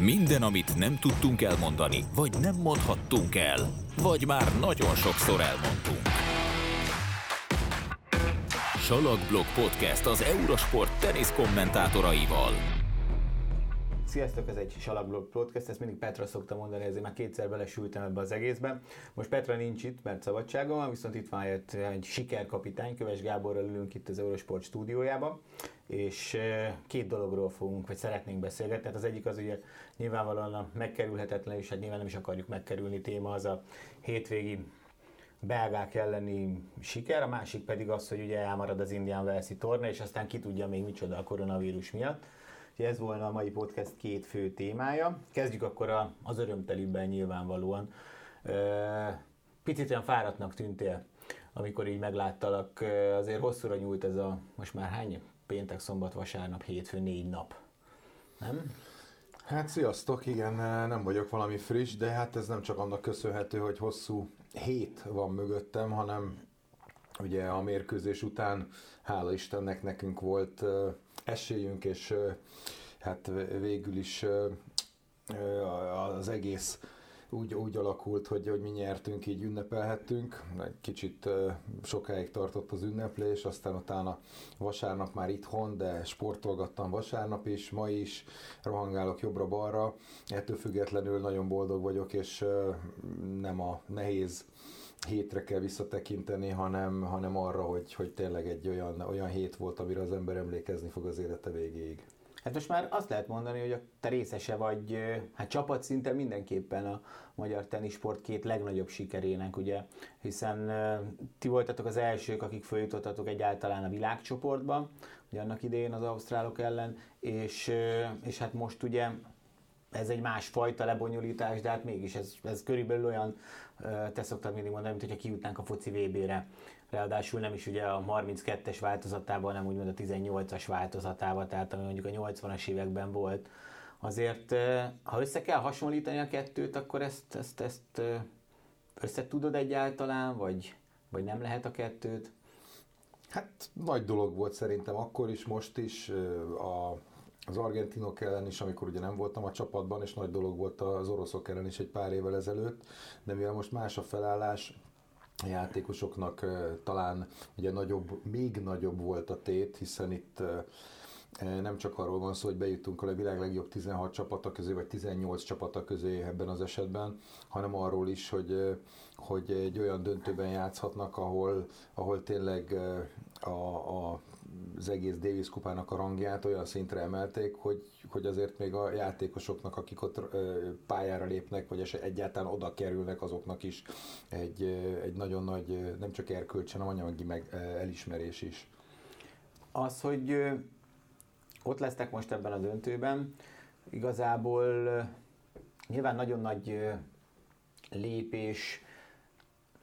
Minden, amit nem tudtunk elmondani, vagy nem mondhattunk el, vagy már nagyon sokszor elmondtunk. Salakblog Podcast az Eurosport tenisz kommentátoraival. Sziasztok, ez egy Salakblog Podcast, ezt mindig Petra szokta mondani, ezért már kétszer belesültem ebbe az egészbe. Most Petra nincs itt, mert szabadságon van, viszont itt van egy, egy sikerkapitány, Köves Gáborral ülünk itt az Eurosport stúdiójában, és két dologról fogunk, vagy szeretnénk beszélgetni. Tehát az egyik az ugye nyilvánvalóan a megkerülhetetlen, és hát nyilván nem is akarjuk megkerülni téma, az a hétvégi belgák elleni siker, a másik pedig az, hogy ugye elmarad az Indian Wells torna, és aztán ki tudja még micsoda a koronavírus miatt. Úgyhogy ez volna a mai podcast két fő témája. Kezdjük akkor az örömtelibben nyilvánvalóan. Picit olyan fáradtnak tűntél, amikor így megláttalak. Azért hosszúra nyúlt ez a, most már hány? Péntek, szombat, vasárnap, hétfő, négy nap. Nem? Hát sziasztok, igen, nem vagyok valami friss, de hát ez nem csak annak köszönhető, hogy hosszú hét van mögöttem, hanem ugye a mérkőzés után, hála Istennek nekünk volt esélyünk, és hát végül is az egész úgy, úgy alakult, hogy, hogy mi nyertünk, így ünnepelhettünk. Egy kicsit sokáig tartott az ünneplés, aztán utána vasárnap már itthon, de sportolgattam vasárnap is, ma is, rohangálok jobbra-balra. Ettől függetlenül nagyon boldog vagyok, és nem a nehéz hétre kell visszatekinteni, hanem, hanem arra, hogy, hogy tényleg egy olyan, olyan hét volt, amire az ember emlékezni fog az élete végéig. Hát most már azt lehet mondani, hogy te részese vagy, hát csapatszinten mindenképpen a magyar tenisport két legnagyobb sikerének, ugye, hiszen ti voltatok az elsők, akik följutottatok egyáltalán a világcsoportba, ugye annak idején az ausztrálok ellen, és, és hát most ugye ez egy másfajta lebonyolítás, de hát mégis ez, ez körülbelül olyan, te szoktad mindig mondani, mint hogyha kijutnánk a foci VB-re. Ráadásul nem is ugye a 32-es változatában, hanem úgymond a 18-as változatában, tehát ami mondjuk a 80-as években volt. Azért, ha össze kell hasonlítani a kettőt, akkor ezt, ezt, ezt össze tudod egyáltalán, vagy, vagy nem lehet a kettőt? Hát nagy dolog volt szerintem akkor is, most is. A az argentinok ellen is, amikor ugye nem voltam a csapatban, és nagy dolog volt az oroszok ellen is egy pár évvel ezelőtt, de mivel most más a felállás, a játékosoknak talán ugye nagyobb, még nagyobb volt a tét, hiszen itt nem csak arról van szó, hogy bejutunk a világ legjobb 16 csapata közé, vagy 18 csapata közé ebben az esetben, hanem arról is, hogy, hogy egy olyan döntőben játszhatnak, ahol, ahol tényleg a, a, az egész Davis kupának a rangját olyan szintre emelték, hogy, hogy azért még a játékosoknak, akik ott pályára lépnek, vagy egyáltalán oda kerülnek, azoknak is egy, egy nagyon nagy, nem csak erkölcsen, hanem anyagi meg elismerés is. Az, hogy ott lesztek most ebben a döntőben. Igazából nyilván nagyon nagy lépés,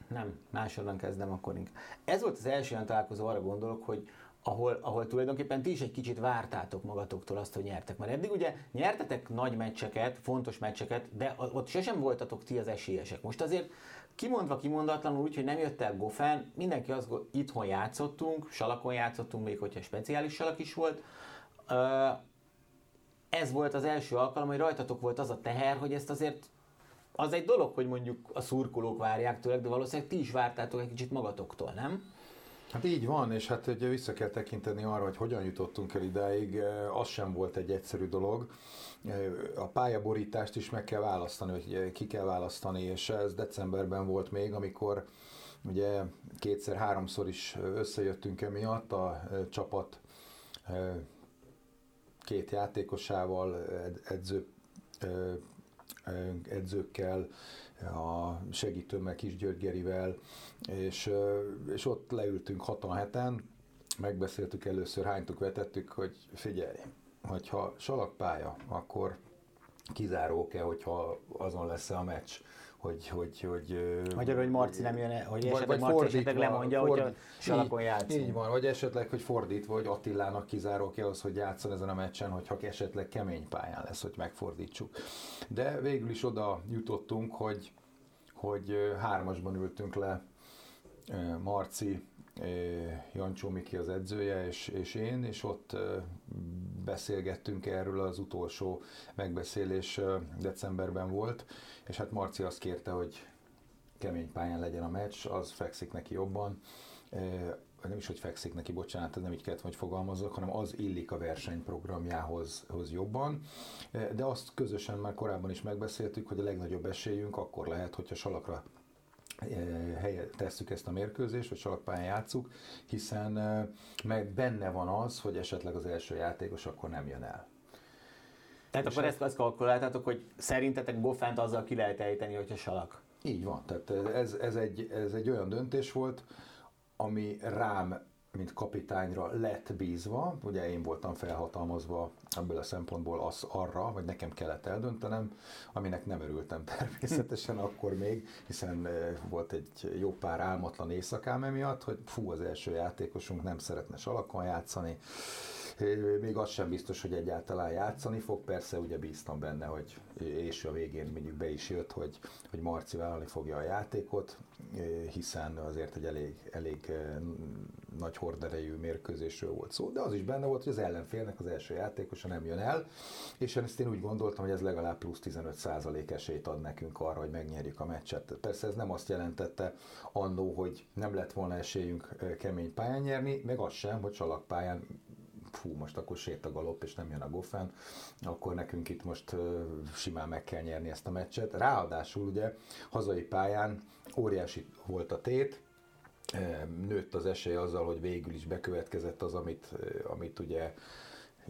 nem, másodban kezdem akkor inkább. Ez volt az első olyan találkozó, arra gondolok, hogy ahol, ahol tulajdonképpen ti is egy kicsit vártátok magatoktól azt, hogy nyertek. Mert eddig ugye nyertetek nagy meccseket, fontos meccseket, de ott sosem voltatok ti az esélyesek. Most azért kimondva kimondatlanul úgy, hogy nem jött el Gofen, mindenki azt itthon játszottunk, salakon játszottunk, még hogyha speciális salak is volt, ez volt az első alkalom, hogy rajtatok volt az a teher, hogy ezt azért az egy dolog, hogy mondjuk a szurkolók várják tőlek, de valószínűleg ti is vártátok egy kicsit magatoktól, nem? Hát így van, és hát ugye vissza kell tekinteni arra, hogy hogyan jutottunk el idáig, az sem volt egy egyszerű dolog. A pályaborítást is meg kell választani, hogy ki kell választani, és ez decemberben volt még, amikor ugye kétszer-háromszor is összejöttünk emiatt, a csapat két játékosával, edző, edzőkkel, a segítőmmel, Kis György Gerivel, és, és ott leültünk hatan heten, megbeszéltük először, hánytuk vetettük, hogy figyelj, hogyha salakpálya, akkor kizárók-e, hogyha azon lesz a meccs hogy... hogy, hogy Magyarul, hogy Marci nem jön, hogy esetleg vagy, Marci esetleg lemondja, fordít, hogy salakon játszunk. Így van, vagy esetleg, hogy fordítva, hogy Attilának kizáró ki ahhoz, hogy játszon ezen a meccsen, hogyha esetleg kemény pályán lesz, hogy megfordítsuk. De végül is oda jutottunk, hogy, hogy hármasban ültünk le Marci, Jancsó Miki az edzője, és, és én, és ott beszélgettünk erről, az utolsó megbeszélés decemberben volt, és hát Marci azt kérte, hogy kemény pályán legyen a meccs, az fekszik neki jobban nem is, hogy fekszik neki, bocsánat, nem így kellett, hogy fogalmazzak, hanem az illik a versenyprogramjához hoz jobban. De azt közösen már korábban is megbeszéltük, hogy a legnagyobb esélyünk akkor lehet, hogyha salakra helye tesszük ezt a mérkőzést, vagy salakpályán játszuk, hiszen meg benne van az, hogy esetleg az első játékos akkor nem jön el. Tehát És akkor ezt azt kalkuláltátok, hogy szerintetek Goffent azzal ki lehet ejteni, hogyha salak? Így van, tehát ez, ez, egy, ez egy olyan döntés volt, ami rám, mint kapitányra lett bízva, ugye én voltam felhatalmazva ebből a szempontból az arra, vagy nekem kellett eldöntenem, aminek nem örültem természetesen akkor még, hiszen eh, volt egy jó pár álmatlan éjszakám emiatt, hogy fú, az első játékosunk nem szeretne salakon játszani, még az sem biztos, hogy egyáltalán játszani fog, persze ugye bíztam benne, hogy és a végén mondjuk be is jött, hogy, hogy Marci vállalni fogja a játékot, hiszen azért egy elég, elég nagy horderejű mérkőzésről volt szó, de az is benne volt, hogy az ellenfélnek az első játékosa nem jön el, és ezt én úgy gondoltam, hogy ez legalább plusz 15% esélyt ad nekünk arra, hogy megnyerjük a meccset. Persze ez nem azt jelentette annó, hogy nem lett volna esélyünk kemény pályán nyerni, meg az sem, hogy csalakpályán fú, most akkor sét a galop, és nem jön a gofen, akkor nekünk itt most simán meg kell nyerni ezt a meccset. Ráadásul ugye hazai pályán óriási volt a tét, nőtt az esély azzal, hogy végül is bekövetkezett az, amit, amit ugye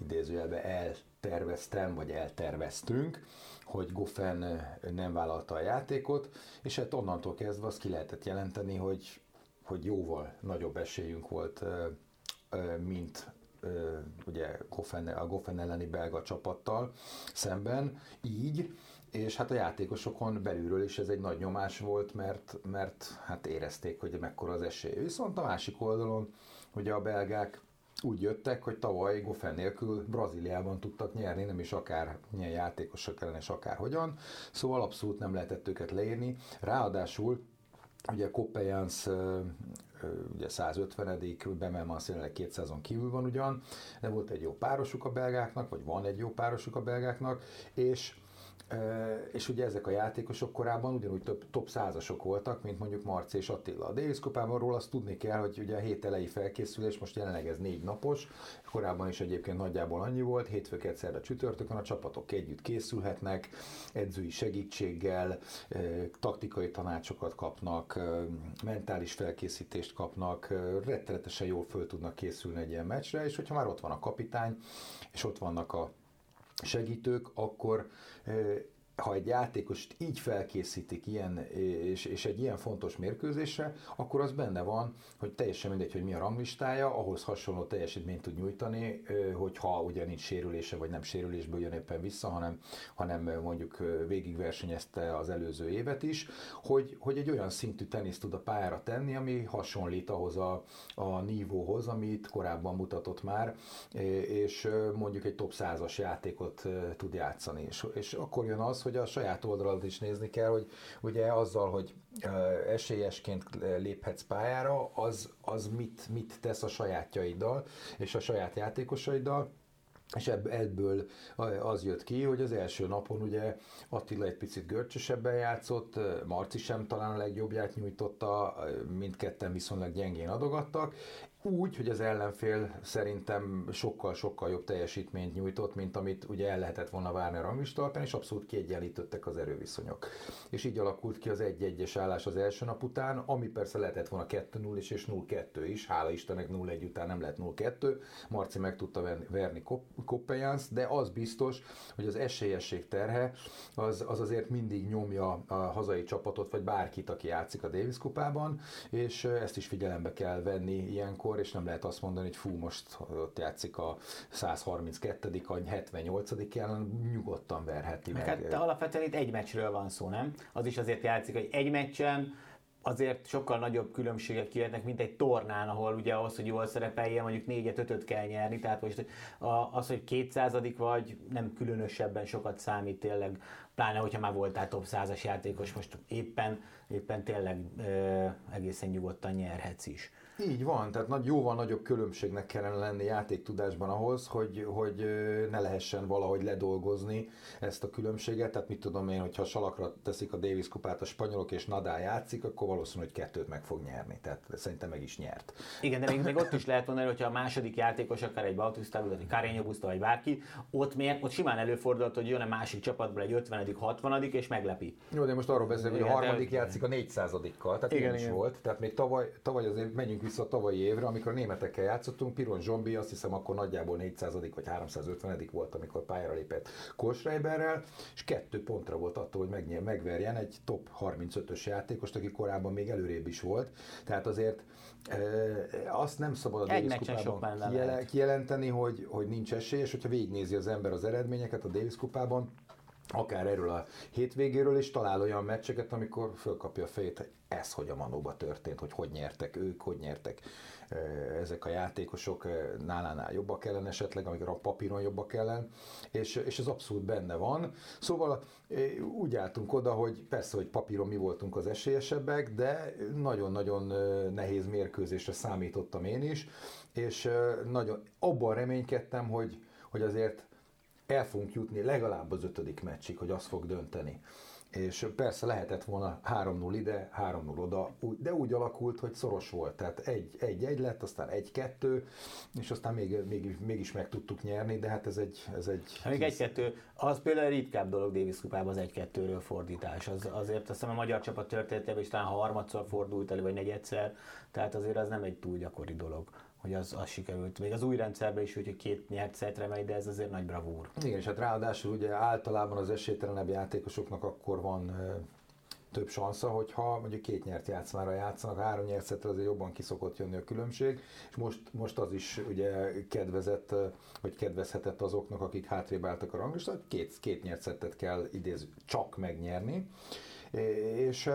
idézőjelben elterveztem, vagy elterveztünk, hogy Goffen nem vállalta a játékot, és hát onnantól kezdve azt ki lehetett jelenteni, hogy, hogy jóval nagyobb esélyünk volt, mint ugye Goffen, a Goffen elleni belga csapattal szemben, így, és hát a játékosokon belülről is ez egy nagy nyomás volt, mert, mert hát érezték, hogy mekkora az esély. Viszont a másik oldalon ugye a belgák úgy jöttek, hogy tavaly Goffen nélkül Brazíliában tudtak nyerni, nem is akár milyen játékosok ellen, és akár hogyan. Szóval abszolút nem lehetett őket leírni. Ráadásul ugye Koppejans ugye 150 Bemelmans jelenleg 200-on kívül van ugyan, de volt egy jó párosuk a belgáknak, vagy van egy jó párosuk a belgáknak, és és ugye ezek a játékosok korábban ugyanúgy több top százasok voltak, mint mondjuk Marci és Attila. A Davis kupában azt tudni kell, hogy ugye a hét elejé felkészülés, most jelenleg ez négy napos, korábban is egyébként nagyjából annyi volt, hétfőket szerda csütörtökön a csapatok együtt készülhetnek, edzői segítséggel, taktikai tanácsokat kapnak, mentális felkészítést kapnak, rettenetesen jól föl tudnak készülni egy ilyen meccsre, és hogyha már ott van a kapitány, és ott vannak a segítők, akkor ha egy játékost így felkészítik ilyen, és, és egy ilyen fontos mérkőzésre, akkor az benne van, hogy teljesen mindegy, hogy mi a ranglistája, ahhoz hasonló teljesítményt tud nyújtani, hogyha ugye nincs sérülése, vagy nem sérülésből jön éppen vissza, hanem, hanem mondjuk végigversenyezte az előző évet is, hogy, hogy egy olyan szintű teniszt tud a pályára tenni, ami hasonlít ahhoz a, a nívóhoz, amit korábban mutatott már, és mondjuk egy top 100-as játékot tud játszani. És, és akkor jön az, hogy a saját oldalad is nézni kell, hogy ugye azzal, hogy esélyesként léphetsz pályára, az, az mit, mit tesz a sajátjaiddal és a saját játékosaiddal, és ebből az jött ki, hogy az első napon ugye Attila egy picit görcsösebben játszott, Marci sem talán a legjobbját nyújtotta, mindketten viszonylag gyengén adogattak, úgy, hogy az ellenfél szerintem sokkal-sokkal jobb teljesítményt nyújtott, mint amit ugye el lehetett volna várni a ranglista és abszolút kiegyenlítettek az erőviszonyok. És így alakult ki az 1-1-es állás az első nap után, ami persze lehetett volna 2-0 is, és 0-2 is, hála Istennek 0-1 után nem lett 0-2, Marci meg tudta verni Koppejánsz, de az biztos, hogy az esélyesség terhe az, az azért mindig nyomja a hazai csapatot, vagy bárkit, aki játszik a Davis kupában, és ezt is figyelembe kell venni ilyenkor, akkor, és nem lehet azt mondani, hogy fú, most ott játszik a 132 a 78 ellen nyugodtan verheti meg. Hát alapvetően itt egy meccsről van szó, nem? Az is azért játszik, hogy egy meccsen azért sokkal nagyobb különbségek jöhetnek, mint egy tornán, ahol ugye ahhoz, hogy jól szerepeljen, mondjuk négyet, ötöt kell nyerni, tehát most az, hogy kétszázadik vagy, nem különösebben sokat számít tényleg, pláne, hogyha már voltál top százas játékos, most éppen, éppen tényleg e, egészen nyugodtan nyerhetsz is. Így van, tehát nagy, jóval nagyobb különbségnek kellene lenni játéktudásban ahhoz, hogy, hogy ne lehessen valahogy ledolgozni ezt a különbséget. Tehát mit tudom én, hogyha salakra teszik a Davis kupát a spanyolok és Nadal játszik, akkor valószínű, hogy kettőt meg fog nyerni. Tehát szerintem meg is nyert. Igen, de még, még ott is lehet mondani, hogyha a második játékos, akár egy Bautista, vagy egy Carreño Busta, vagy bárki, ott, még, ott simán előfordult, hogy jön a másik csapatból egy 50 60 és meglepi. Jó, de most arról beszélünk, hogy a harmadik játszik a 400 kal tehát igen, is igen. volt. Tehát még tavaly, tavaly azért menjünk vissza a tavalyi évre, amikor a németekkel játszottunk, Piron Zsombi azt hiszem akkor nagyjából 400 vagy 350 volt, amikor pályára lépett Korsreiberrel, és kettő pontra volt attól, hogy megnyer, megverjen egy top 35-ös játékost, aki korábban még előrébb is volt. Tehát azért e, azt nem szabad a Davis kupában kijele, kijelenteni, hogy, hogy nincs esély, és hogyha végignézi az ember az eredményeket a Davis kupában, akár erről a hétvégéről is talál olyan meccseket, amikor fölkapja a fejét, hogy ez hogy a Manóba történt, hogy hogy nyertek ők, hogy nyertek ezek a játékosok, nálánál jobbak ellen esetleg, amikor a papíron jobbak ellen, és, és ez abszolút benne van. Szóval úgy álltunk oda, hogy persze, hogy papíron mi voltunk az esélyesebbek, de nagyon-nagyon nehéz mérkőzésre számítottam én is, és nagyon abban reménykedtem, hogy, hogy azért el fogunk jutni legalább az ötödik meccsig, hogy az fog dönteni. És persze lehetett volna 3-0 ide, 3-0 oda, de úgy alakult, hogy szoros volt. Tehát egy-egy lett, aztán egy-kettő, és aztán még, még, mégis meg tudtuk nyerni, de hát ez egy... Ez egy hát még egy-kettő, az például ritkább dolog Davis kupában az egy-kettőről fordítás. Az, azért azt hiszem a magyar csapat történetében is talán harmadszor fordult elő, vagy negyedszer, tehát azért az nem egy túl gyakori dolog hogy az, az sikerült. Még az új rendszerben is, hogy két nyert szetre megy, de ez azért nagy bravúr. Igen, és hát ráadásul ugye általában az esélytelenebb játékosoknak akkor van több sansza, hogyha mondjuk két nyert játszmára játszanak, három nyert szetre azért jobban kiszokott jönni a különbség, és most, most az is ugye kedvezett, vagy kedvezhetett azoknak, akik hátrébb álltak a ranglistán, két, két nyert szettet kell idéz csak megnyerni, és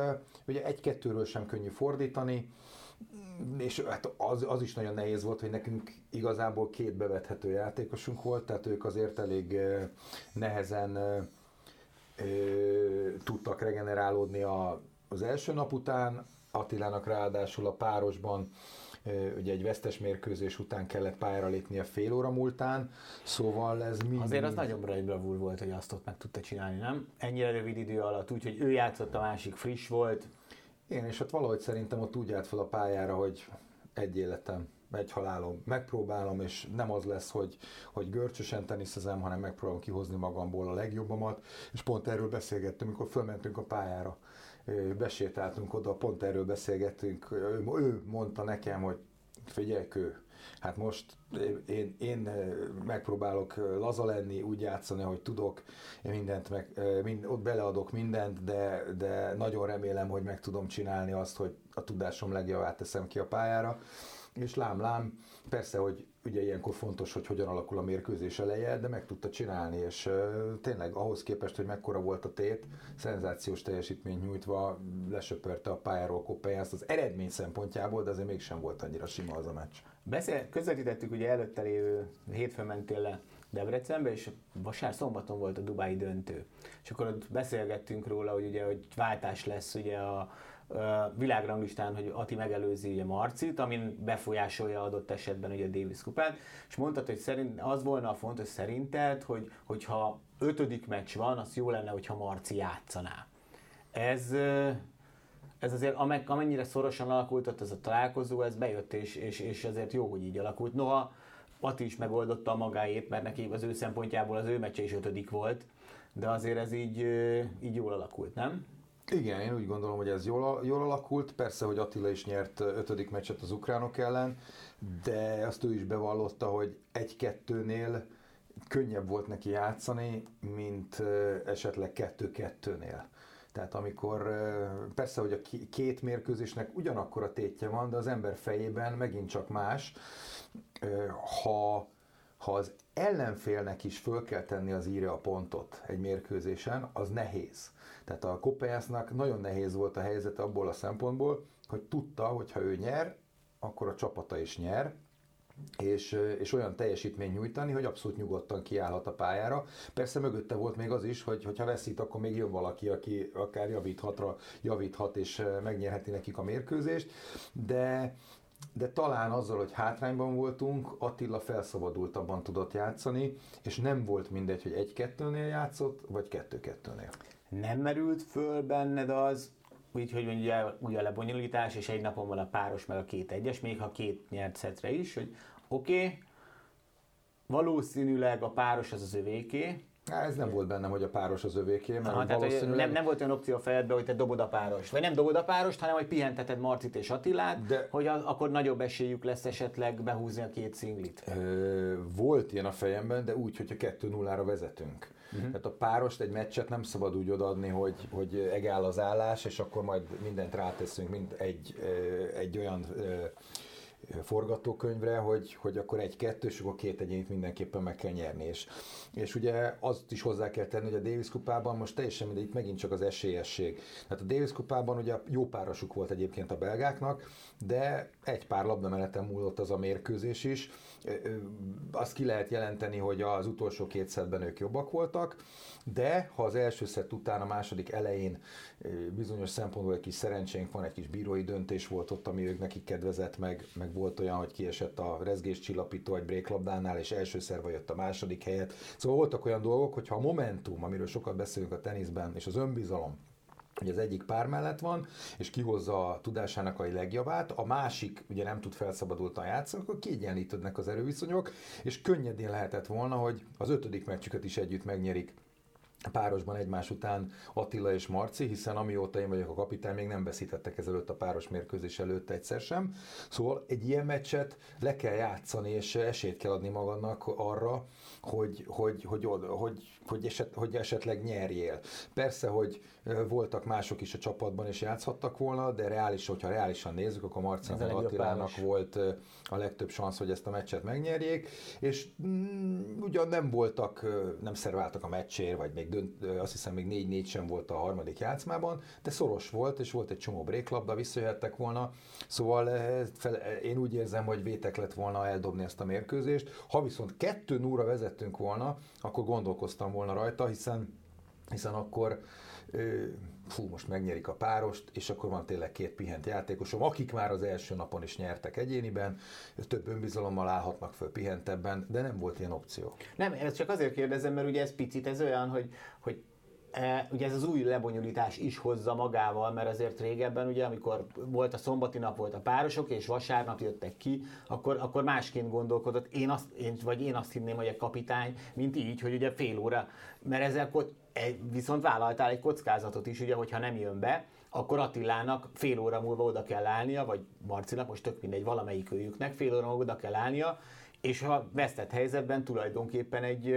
ugye egy-kettőről sem könnyű fordítani, és hát az, az is nagyon nehéz volt, hogy nekünk igazából két bevethető játékosunk volt, tehát ők azért elég nehezen tudtak regenerálódni a, az első nap után, Attilának ráadásul a párosban ugye egy vesztes mérkőzés után kellett pályára a fél óra múltán, szóval ez mind... Azért az nagyon nagy bravúr volt, hogy azt ott meg tudta csinálni, nem? Ennyire rövid idő alatt, úgyhogy ő játszott, a másik friss volt, én, és ott valahogy szerintem ott úgy állt fel a pályára, hogy egy életem, egy halálom, megpróbálom, és nem az lesz, hogy, hogy görcsösen teniszezem, hanem megpróbálom kihozni magamból a legjobbamat, és pont erről beszélgettünk, amikor fölmentünk a pályára, besétáltunk oda, pont erről beszélgettünk, ő, ő mondta nekem, hogy figyelj, ő, Hát most én, én megpróbálok laza lenni, úgy játszani, hogy tudok, én mindent meg, mind, ott beleadok mindent, de, de nagyon remélem, hogy meg tudom csinálni azt, hogy a tudásom legjavát teszem ki a pályára. És lám-lám, persze, hogy ugye ilyenkor fontos, hogy hogyan alakul a mérkőzés eleje, de meg tudta csinálni, és tényleg ahhoz képest, hogy mekkora volt a tét, szenzációs teljesítmény nyújtva lesöpörte a pályáról Koppelyászt az eredmény szempontjából, de azért mégsem volt annyira sima az a meccs. Beszél, közvetítettük ugye előtte lévő, hétfőn mentél le Debrecenbe, és vasár szombaton volt a Dubái döntő. És akkor ott beszélgettünk róla, hogy ugye, hogy váltás lesz ugye a, világranglistán, hogy Ati megelőzi ugye Marcit, amin befolyásolja adott esetben ugye a Davis kupát, és mondtad, hogy szerint, az volna a fontos szerinted, hogy, hogyha ötödik meccs van, az jó lenne, hogyha Marci játszaná. Ez, ez azért amennyire szorosan alakult ez a találkozó, ez bejött, és, és, és ezért jó, hogy így alakult. Noha Ati is megoldotta a magáét, mert neki az ő szempontjából az ő meccse is ötödik volt, de azért ez így, így jól alakult, nem? Igen, én úgy gondolom, hogy ez jól, jól alakult. Persze, hogy Attila is nyert ötödik meccset az ukránok ellen, de azt ő is bevallotta, hogy egy-kettőnél könnyebb volt neki játszani, mint esetleg kettő-kettőnél. Tehát amikor persze, hogy a két mérkőzésnek ugyanakkor a tétje van, de az ember fejében megint csak más. Ha, ha az ellenfélnek is föl kell tenni az íre a pontot egy mérkőzésen, az nehéz. Tehát a Kopejásznak nagyon nehéz volt a helyzet abból a szempontból, hogy tudta, hogy ha ő nyer, akkor a csapata is nyer, és, és olyan teljesítmény nyújtani, hogy abszolút nyugodtan kiállhat a pályára. Persze mögötte volt még az is, hogy ha veszít, akkor még jön valaki, aki akár javíthatra javíthat, és megnyerheti nekik a mérkőzést, de de talán azzal, hogy hátrányban voltunk, Attila felszabadultabban tudott játszani, és nem volt mindegy, hogy egy-kettőnél játszott, vagy kettő-kettőnél. Nem merült föl benned az, úgy, hogy ugye, ugye a lebonyolítás, és egy napon van a páros, meg a két egyes, még ha két nyert szetre is, hogy oké, okay, valószínűleg a páros az az övéké, ez nem volt bennem, hogy a páros az övéké, mert Aha, tehát, valószínűleg... nem, nem volt olyan opció a fejedben, hogy te dobod a párost. Vagy nem dobod a párost, hanem hogy pihenteted Marcit és Attilát, De... hogy az, akkor nagyobb esélyük lesz esetleg behúzni a két szinglit. Ö, volt ilyen a fejemben, de úgy, hogyha 2-0-ra vezetünk. Uh-huh. Tehát a párost, egy meccset nem szabad úgy odaadni, hogy, hogy egál az állás, és akkor majd mindent ráteszünk, mint egy, egy olyan forgatókönyvre, hogy, hogy akkor egy-kettő, és akkor két egyénit mindenképpen meg kell nyerni. És, és ugye azt is hozzá kell tenni, hogy a Davis kupában most teljesen mindegy, itt megint csak az esélyesség. Tehát a Davis kupában ugye jó párosuk volt egyébként a belgáknak, de egy pár labdameleten múlott az a mérkőzés is. Azt ki lehet jelenteni, hogy az utolsó két szedben ők jobbak voltak, de ha az első szett után a második elején bizonyos szempontból egy kis szerencsénk van, egy kis bírói döntés volt ott, ami ők nekik kedvezett, meg, meg volt olyan, hogy kiesett a rezgés csillapító egy bréklabdánál, és első szerva jött a második helyet. Szóval voltak olyan dolgok, hogy ha a momentum, amiről sokat beszélünk a teniszben, és az önbizalom, hogy az egyik pár mellett van, és kihozza a tudásának a legjavát, a másik ugye nem tud felszabadultan játszani, akkor kiegyenlítődnek az erőviszonyok, és könnyedén lehetett volna, hogy az ötödik meccsüket is együtt megnyerik párosban egymás után Attila és Marci, hiszen amióta én vagyok a kapitány, még nem veszítettek ezelőtt a páros mérkőzés előtt egyszer sem. Szóval egy ilyen meccset le kell játszani, és esélyt kell adni magadnak arra, hogy, hogy, hogy, hogy, hogy, hogy, eset, hogy esetleg nyerjél. Persze, hogy voltak mások is a csapatban, és játszhattak volna, de reális, hogyha reálisan nézzük, akkor Marcinak Attilának volt a legtöbb szansz, hogy ezt a meccset megnyerjék, és mm, ugyan nem voltak, nem szerváltak a meccsért, vagy még dönt, azt hiszem még 4-4 sem volt a harmadik játszmában, de szoros volt, és volt egy csomó bréklabda, visszajöhettek volna, szóval fel, én úgy érzem, hogy vétek lett volna eldobni ezt a mérkőzést. Ha viszont kettő núra vezettünk volna, akkor gondolkoztam volna rajta, hiszen hiszen akkor fú, most megnyerik a párost, és akkor van tényleg két pihent játékosom, akik már az első napon is nyertek egyéniben, több önbizalommal állhatnak föl pihentebben, de nem volt ilyen opció. Nem, ezt csak azért kérdezem, mert ugye ez picit ez olyan, hogy, hogy E, ugye ez az új lebonyolítás is hozza magával, mert azért régebben, ugye, amikor volt a szombati nap, volt a párosok, és vasárnap jöttek ki, akkor, akkor másként gondolkodott. Én azt, én, vagy én azt hinném, hogy a kapitány, mint így, hogy ugye fél óra, mert ezzel viszont vállaltál egy kockázatot is, ugye, hogyha nem jön be, akkor Attilának fél óra múlva oda kell állnia, vagy Marcinak, most tök mindegy, valamelyik őjüknek fél óra múlva oda kell állnia, és ha vesztett helyzetben tulajdonképpen egy,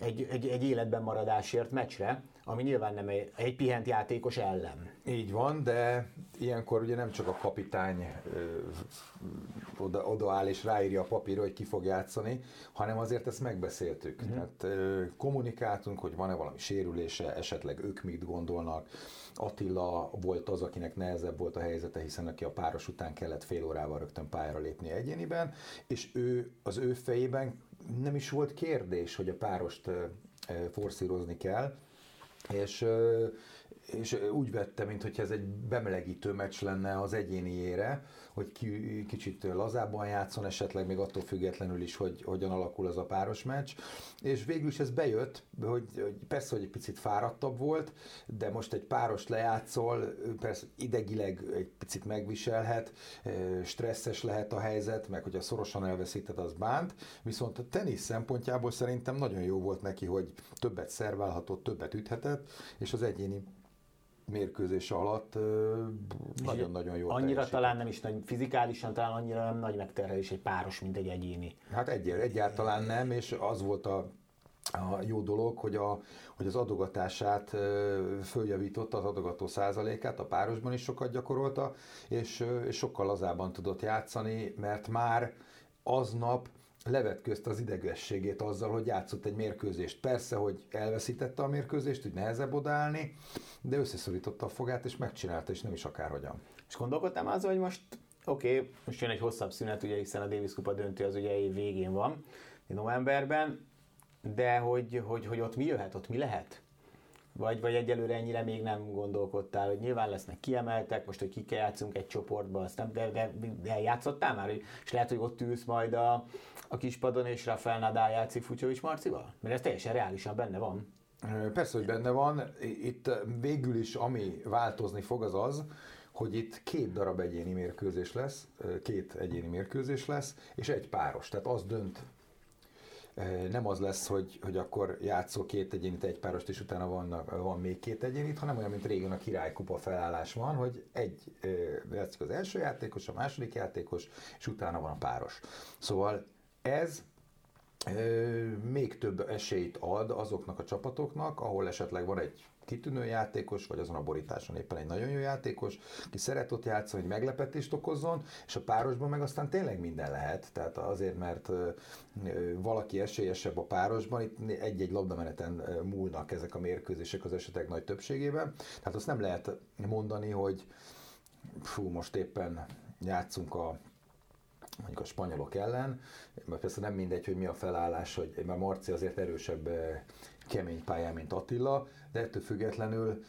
egy, egy, egy életben maradásért meccsre, ami nyilván nem egy, egy pihent játékos ellen. Így van, de ilyenkor ugye nem csak a kapitány ö, oda, oda áll és ráírja a papírra, hogy ki fog játszani, hanem azért ezt megbeszéltük. Uh-huh. Tehát ö, kommunikáltunk, hogy van-e valami sérülése, esetleg ők mit gondolnak. Attila volt az, akinek nehezebb volt a helyzete, hiszen aki a páros után kellett fél órával rögtön pályára lépni egyéniben, és ő az ő fejében nem is volt kérdés, hogy a párost forszírozni kell, és, és úgy vette, mintha ez egy bemelegítő meccs lenne az egyéniére, hogy ki, kicsit lazábban játszon, esetleg még attól függetlenül is, hogy hogyan alakul az a páros meccs. És végül is ez bejött, hogy, hogy persze, hogy egy picit fáradtabb volt, de most egy páros lejátszol, persze idegileg egy picit megviselhet, stresszes lehet a helyzet, meg hogyha szorosan elveszíted, az bánt, viszont a tenisz szempontjából szerintem nagyon jó volt neki, hogy többet szerválhatott, többet üthetett, és az egyéni mérkőzés alatt nagyon-nagyon jó. Annyira teljesít. talán nem is nagy, fizikálisan talán annyira nem nagy megterhelés egy páros, mint egy egyéni. Hát egy, egyáltalán nem, és az volt a a jó dolog, hogy, a, hogy az adogatását följavította, az adogató százalékát, a párosban is sokat gyakorolta, és, és sokkal lazában tudott játszani, mert már aznap levetközte az idegességét azzal, hogy játszott egy mérkőzést. Persze, hogy elveszítette a mérkőzést, hogy nehezebb odállni, de összeszorította a fogát, és megcsinálta, és nem is akárhogyan. És gondolkodtam az, hogy most oké, okay, most jön egy hosszabb szünet, ugye, hiszen a Davis Kupa döntő az ugye év végén van, novemberben, de hogy, hogy, hogy ott mi jöhet, ott mi lehet? Vagy, vagy egyelőre ennyire még nem gondolkodtál, hogy nyilván lesznek kiemeltek, most, hogy kikkel játszunk egy csoportba, azt nem, de, de, de játszottál már, és lehet, hogy ott ülsz majd a, a kispadon, és Rafael Nadal játszik Fucsovics Marcival? Mert ez teljesen reálisan benne van. Persze, hogy benne van. Itt végül is, ami változni fog, az az, hogy itt két darab egyéni mérkőzés lesz, két egyéni mérkőzés lesz, és egy páros. Tehát az dönt nem az lesz, hogy, hogy akkor játszol két egyénit, egy párost, és utána van, van még két egyénit, hanem olyan, mint régen a királykupa felállás van, hogy egy játszik az első játékos, a második játékos, és utána van a páros. Szóval ez még több esélyt ad azoknak a csapatoknak, ahol esetleg van egy kitűnő játékos, vagy azon a borításon éppen egy nagyon jó játékos, ki szeret ott játszani, hogy meglepetést okozzon, és a párosban meg aztán tényleg minden lehet. Tehát azért, mert valaki esélyesebb a párosban, itt egy-egy labdameneten múlnak ezek a mérkőzések az esetek nagy többségében. Tehát azt nem lehet mondani, hogy fú, most éppen játszunk a mondjuk a spanyolok ellen, mert persze nem mindegy, hogy mi a felállás, hogy mert Marci azért erősebb kemény pályán, mint Attila, de ettől függetlenül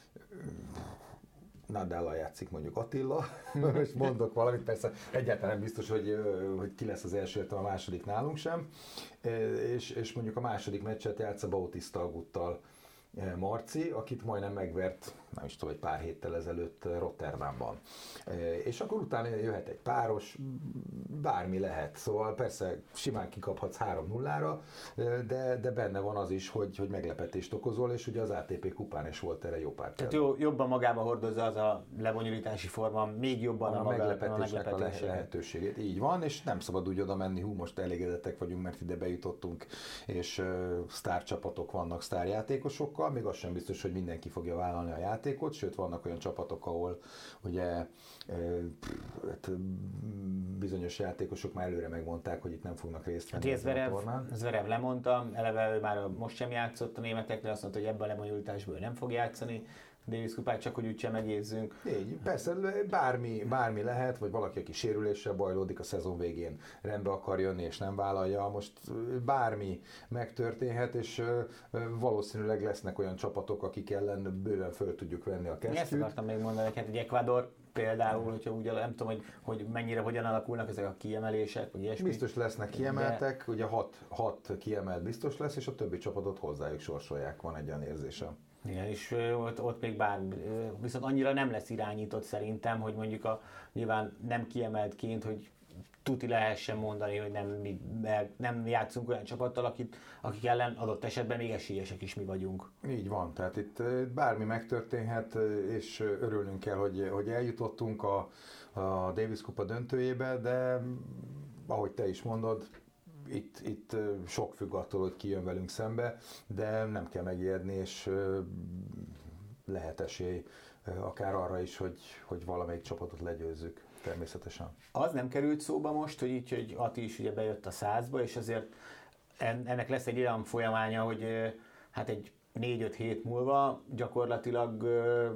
Nadella játszik mondjuk Attila, és mondok valamit, persze egyáltalán nem biztos, hogy, hogy ki lesz az első, a második nálunk sem, és, és mondjuk a második meccset játsz a Bautista Aguttal Marci, akit majdnem megvert, nem is tudom, egy pár héttel ezelőtt Rotterdamban. És akkor utána jöhet egy páros, bármi lehet. Szóval persze simán kikaphatsz 3-0-ra, de, de benne van az is, hogy, hogy meglepetést okozol, és ugye az ATP kupán is volt erre jó pár Tehát jó, jobban magába hordozza az a lebonyolítási forma, még jobban a, a, meglepetésnek a, meglepetésnek a lehetőségét. Így van, és nem szabad úgy oda menni, hú, most elégedettek vagyunk, mert ide bejutottunk, és uh, sztárcsapatok vannak sztárjátékosokkal, még az sem biztos, hogy mindenki fogja vállalni a játékot, sőt vannak olyan csapatok, ahol ugye hát, bizonyos játékosok már előre megmondták, hogy itt nem fognak részt venni hát Zverev. Zverev lemondta, eleve ő már most sem játszott a németekre, azt mondta, hogy ebben a lemonyolításból nem fog játszani, Davis kupát, csak hogy úgysem megézzünk. Így, persze bármi, bármi lehet, vagy valaki, aki sérüléssel bajlódik a szezon végén, rendbe akar jönni és nem vállalja, most bármi megtörténhet, és valószínűleg lesznek olyan csapatok, akik ellen bőven föl tudjuk venni a kesztyűt. Ezt akartam még mondani, hát egy Ecuador például, hogyha ugye nem tudom, hogy, hogy mennyire, hogyan alakulnak ezek a kiemelések, vagy ilyesmi. Biztos lesznek kiemeltek, de... ugye hat, hat kiemelt biztos lesz, és a többi csapatot hozzájuk sorsolják, van egy olyan érzésem. Igen, és ott, ott még bár, viszont annyira nem lesz irányított szerintem, hogy mondjuk a, nyilván nem kiemeltként, hogy tuti lehessen mondani, hogy nem, mi, nem játszunk olyan csapattal, akit, akik ellen adott esetben még esélyesek is mi vagyunk. Így van, tehát itt bármi megtörténhet, és örülnünk kell, hogy, hogy eljutottunk a, a Davis Kupa döntőjébe, de ahogy te is mondod, itt, itt sok függ attól, hogy ki jön velünk szembe, de nem kell megijedni, és lehet esély akár arra is, hogy, hogy valamelyik csapatot legyőzzük természetesen. Az nem került szóba most, hogy így, hogy Ati is ugye bejött a százba, és azért ennek lesz egy olyan folyamánya, hogy hát egy 4-5 hét múlva gyakorlatilag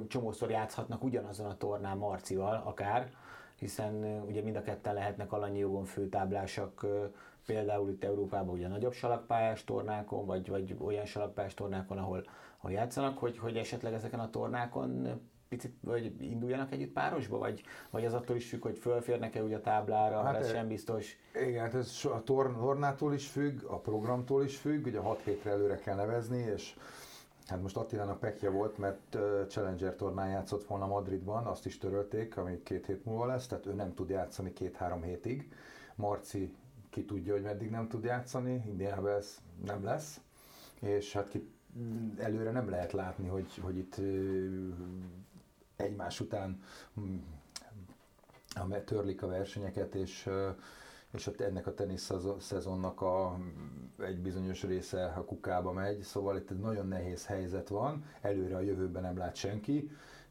csomószor játszhatnak ugyanazon a tornán Marcival akár, hiszen ugye mind a ketten lehetnek alanyi jogon főtáblásak például itt Európában ugye nagyobb salakpályás tornákon, vagy, vagy olyan salakpályás tornákon, ahol, ahol játszanak, hogy, hogy esetleg ezeken a tornákon picit, vagy induljanak együtt párosba, vagy, vagy az attól is függ, hogy fölférnek-e úgy a táblára, hát ez sem biztos. Igen, hát ez a tornától is függ, a programtól is függ, ugye 6 hétre előre kell nevezni, és Hát most Attilának pekje volt, mert Challenger tornán játszott volna Madridban, azt is törölték, ami két hét múlva lesz, tehát ő nem tud játszani két-három hétig. Marci ki tudja, hogy meddig nem tud játszani, Indiana ez nem lesz, és hát ki előre nem lehet látni, hogy, hogy itt egymás után mm, törlik a versenyeket, és és ennek a tenisz szezonnak a, egy bizonyos része a kukába megy, szóval itt egy nagyon nehéz helyzet van, előre a jövőben nem lát senki,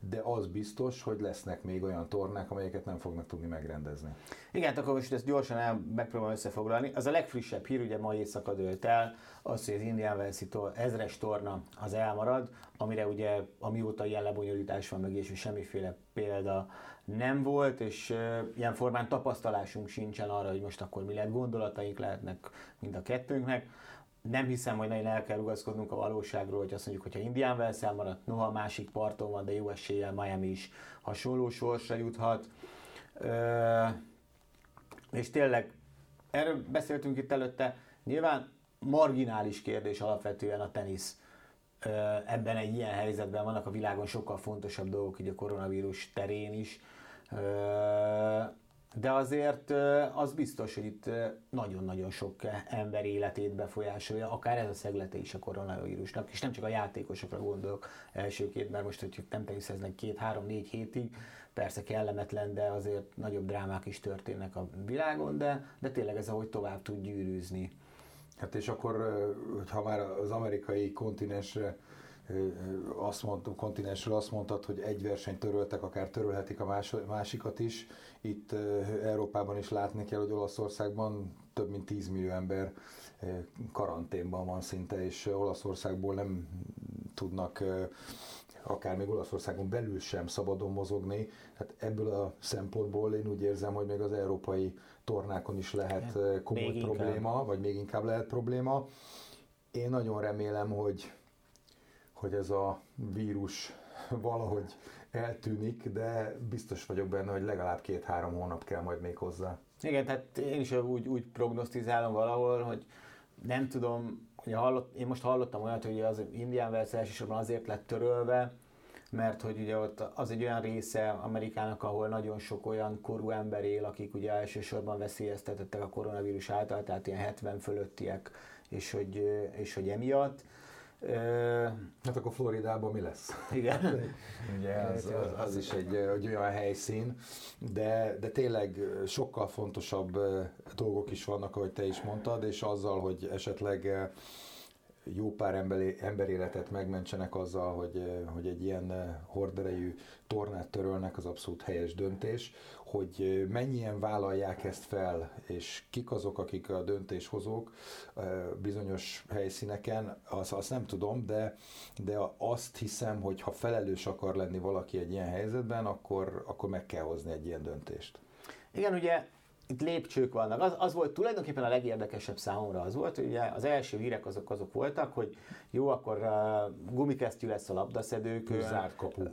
de az biztos, hogy lesznek még olyan tornák, amelyeket nem fognak tudni megrendezni. Igen, akkor most ezt gyorsan el, megpróbálom összefoglalni. Az a legfrissebb hír, ugye ma éjszaka dőlt el, az, hogy az Indian Wells ezres torna az elmarad, amire ugye amióta ilyen lebonyolítás van meg, és semmiféle példa nem volt, és ilyen formán tapasztalásunk sincsen arra, hogy most akkor mi lehet, gondolataink lehetnek mind a kettőnknek nem hiszem, hogy nagyon el kell rugaszkodnunk a valóságról, hogy azt mondjuk, hogyha Indián Wells elmaradt, noha másik parton van, de jó eséllyel Miami is hasonló sorsra juthat. Ö, és tényleg, erről beszéltünk itt előtte, nyilván marginális kérdés alapvetően a tenisz ebben egy ilyen helyzetben vannak a világon sokkal fontosabb dolgok, így a koronavírus terén is. De azért az biztos, hogy itt nagyon-nagyon sok ember életét befolyásolja, akár ez a szeglete is a koronavírusnak, és nem csak a játékosokra gondolok elsőként, mert most, hogy nem teniszeznek két, három, négy hétig, persze kellemetlen, de azért nagyobb drámák is történnek a világon, de, de tényleg ez ahogy tovább tud gyűrűzni. Hát és akkor, ha már az amerikai kontinensre azt mondtam, kontinensről azt mondtad, hogy egy versenyt töröltek, akár törölhetik a másikat is. Itt Európában is látni kell, hogy Olaszországban több mint 10 millió ember karanténban van szinte, és Olaszországból nem tudnak akár még Olaszországon belül sem szabadon mozogni. Hát ebből a szempontból én úgy érzem, hogy még az európai tornákon is lehet komoly még probléma, inkább. vagy még inkább lehet probléma. Én nagyon remélem, hogy hogy ez a vírus valahogy eltűnik, de biztos vagyok benne, hogy legalább két-három hónap kell majd még hozzá. Igen, tehát én is úgy, úgy prognosztizálom valahol, hogy nem tudom, ugye hallott, én most hallottam olyat, hogy az Indian Wells elsősorban azért lett törölve, mert hogy ugye ott az egy olyan része Amerikának, ahol nagyon sok olyan korú ember él, akik ugye elsősorban veszélyeztetettek a koronavírus által, tehát ilyen 70 fölöttiek, és hogy, és hogy emiatt Hát akkor Floridában mi lesz? Igen. Ugye az, az, az is egy, egy olyan helyszín, de, de tényleg sokkal fontosabb dolgok is vannak, ahogy te is mondtad, és azzal, hogy esetleg jó pár emberi, emberéletet megmentsenek azzal, hogy, hogy egy ilyen horderejű tornát törölnek, az abszolút helyes döntés hogy mennyien vállalják ezt fel, és kik azok, akik a döntéshozók bizonyos helyszíneken, azt, azt nem tudom, de, de azt hiszem, hogy ha felelős akar lenni valaki egy ilyen helyzetben, akkor, akkor meg kell hozni egy ilyen döntést. Igen, ugye itt lépcsők vannak. Az, az volt tulajdonképpen a legérdekesebb számomra az volt, hogy ugye az első hírek azok azok voltak, hogy jó, akkor uh, gumikesztyű lesz a labdaszedők. Zárt kapu. Uh,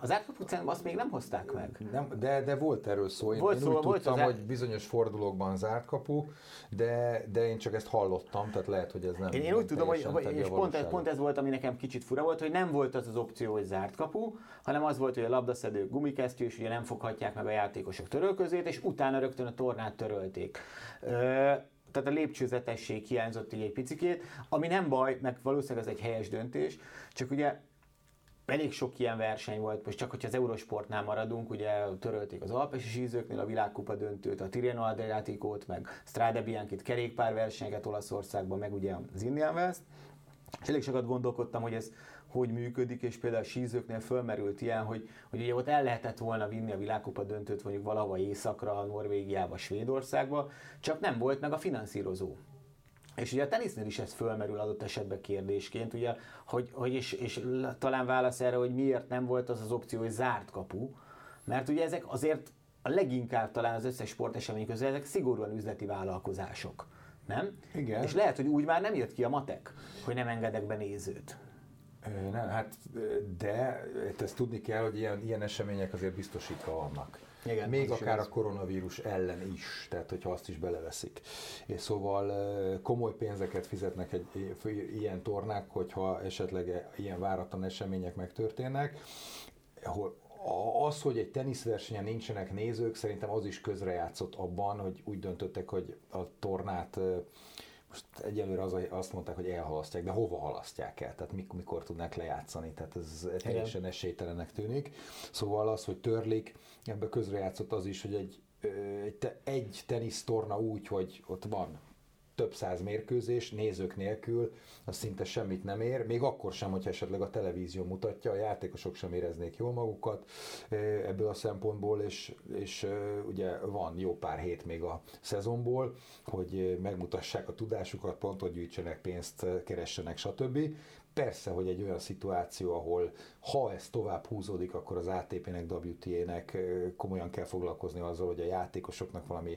az zárt kapu azt még nem hozták meg. Nem, de, de volt erről szó. Én, volt én szó, úgy volt tudtam, az hogy bizonyos fordulókban zárt kapu, de, de én csak ezt hallottam, tehát lehet, hogy ez nem. Én, én úgy tudom, hogy, és pont ez, pont ez volt, ami nekem kicsit fura volt, hogy nem volt az az opció, hogy zárt kapu, hanem az volt, hogy a labdaszedő gumikesztyű, és ugye nem foghatják meg a játékosok törölközét, és utána rögtön a tornát törölték. Tehát a lépcsőzetesség hiányzott így egy picikét, ami nem baj, meg valószínűleg ez egy helyes döntés, csak ugye elég sok ilyen verseny volt, most csak hogyha az Eurosportnál maradunk, ugye törölték az alpesi sízőknél a világkupa döntőt, a Tirreno Adriaticót, meg Strade Bianchit kerékpárversenyeket Olaszországban, meg ugye az Indian Wells. És elég sokat gondolkodtam, hogy ez hogy működik, és például a sízőknél fölmerült ilyen, hogy, hogy ugye ott el lehetett volna vinni a világkupa döntőt mondjuk valahova északra, Norvégiába, Svédországba, csak nem volt meg a finanszírozó. És ugye a tenisznél is ez fölmerül adott esetben kérdésként, ugye, hogy, hogy és, és talán válasz erre, hogy miért nem volt az az opció, hogy zárt kapu, mert ugye ezek azért a leginkább talán az összes sportesemény közül ezek szigorúan üzleti vállalkozások. Nem? Igen. És lehet, hogy úgy már nem jött ki a matek, hogy nem engedek be nézőt. Nem, hát de ezt tudni kell, hogy ilyen, ilyen események azért biztosítva vannak. Igen, Még akár a koronavírus ellen is, tehát hogyha azt is beleveszik. És szóval komoly pénzeket fizetnek egy ilyen tornák, hogyha esetleg ilyen váratlan események megtörténnek. Az, hogy egy teniszversenyen nincsenek nézők, szerintem az is közrejátszott abban, hogy úgy döntöttek, hogy a tornát most egyelőre az, azt mondták, hogy elhalasztják, de hova halasztják el? Tehát mikor, mikor tudnak lejátszani? Tehát ez teljesen esélytelenek tűnik. Szóval az, hogy törlik, ebbe közrejátszott az is, hogy egy, egy, egy tenisztorna úgy, hogy ott van több száz mérkőzés, nézők nélkül, az szinte semmit nem ér, még akkor sem, hogyha esetleg a televízió mutatja, a játékosok sem éreznék jól magukat ebből a szempontból, és, és ugye van jó pár hét még a szezonból, hogy megmutassák a tudásukat, pontot gyűjtsenek, pénzt keressenek, stb. Persze, hogy egy olyan szituáció, ahol ha ez tovább húzódik, akkor az ATP-nek, WTA-nek komolyan kell foglalkozni azzal, hogy a játékosoknak valami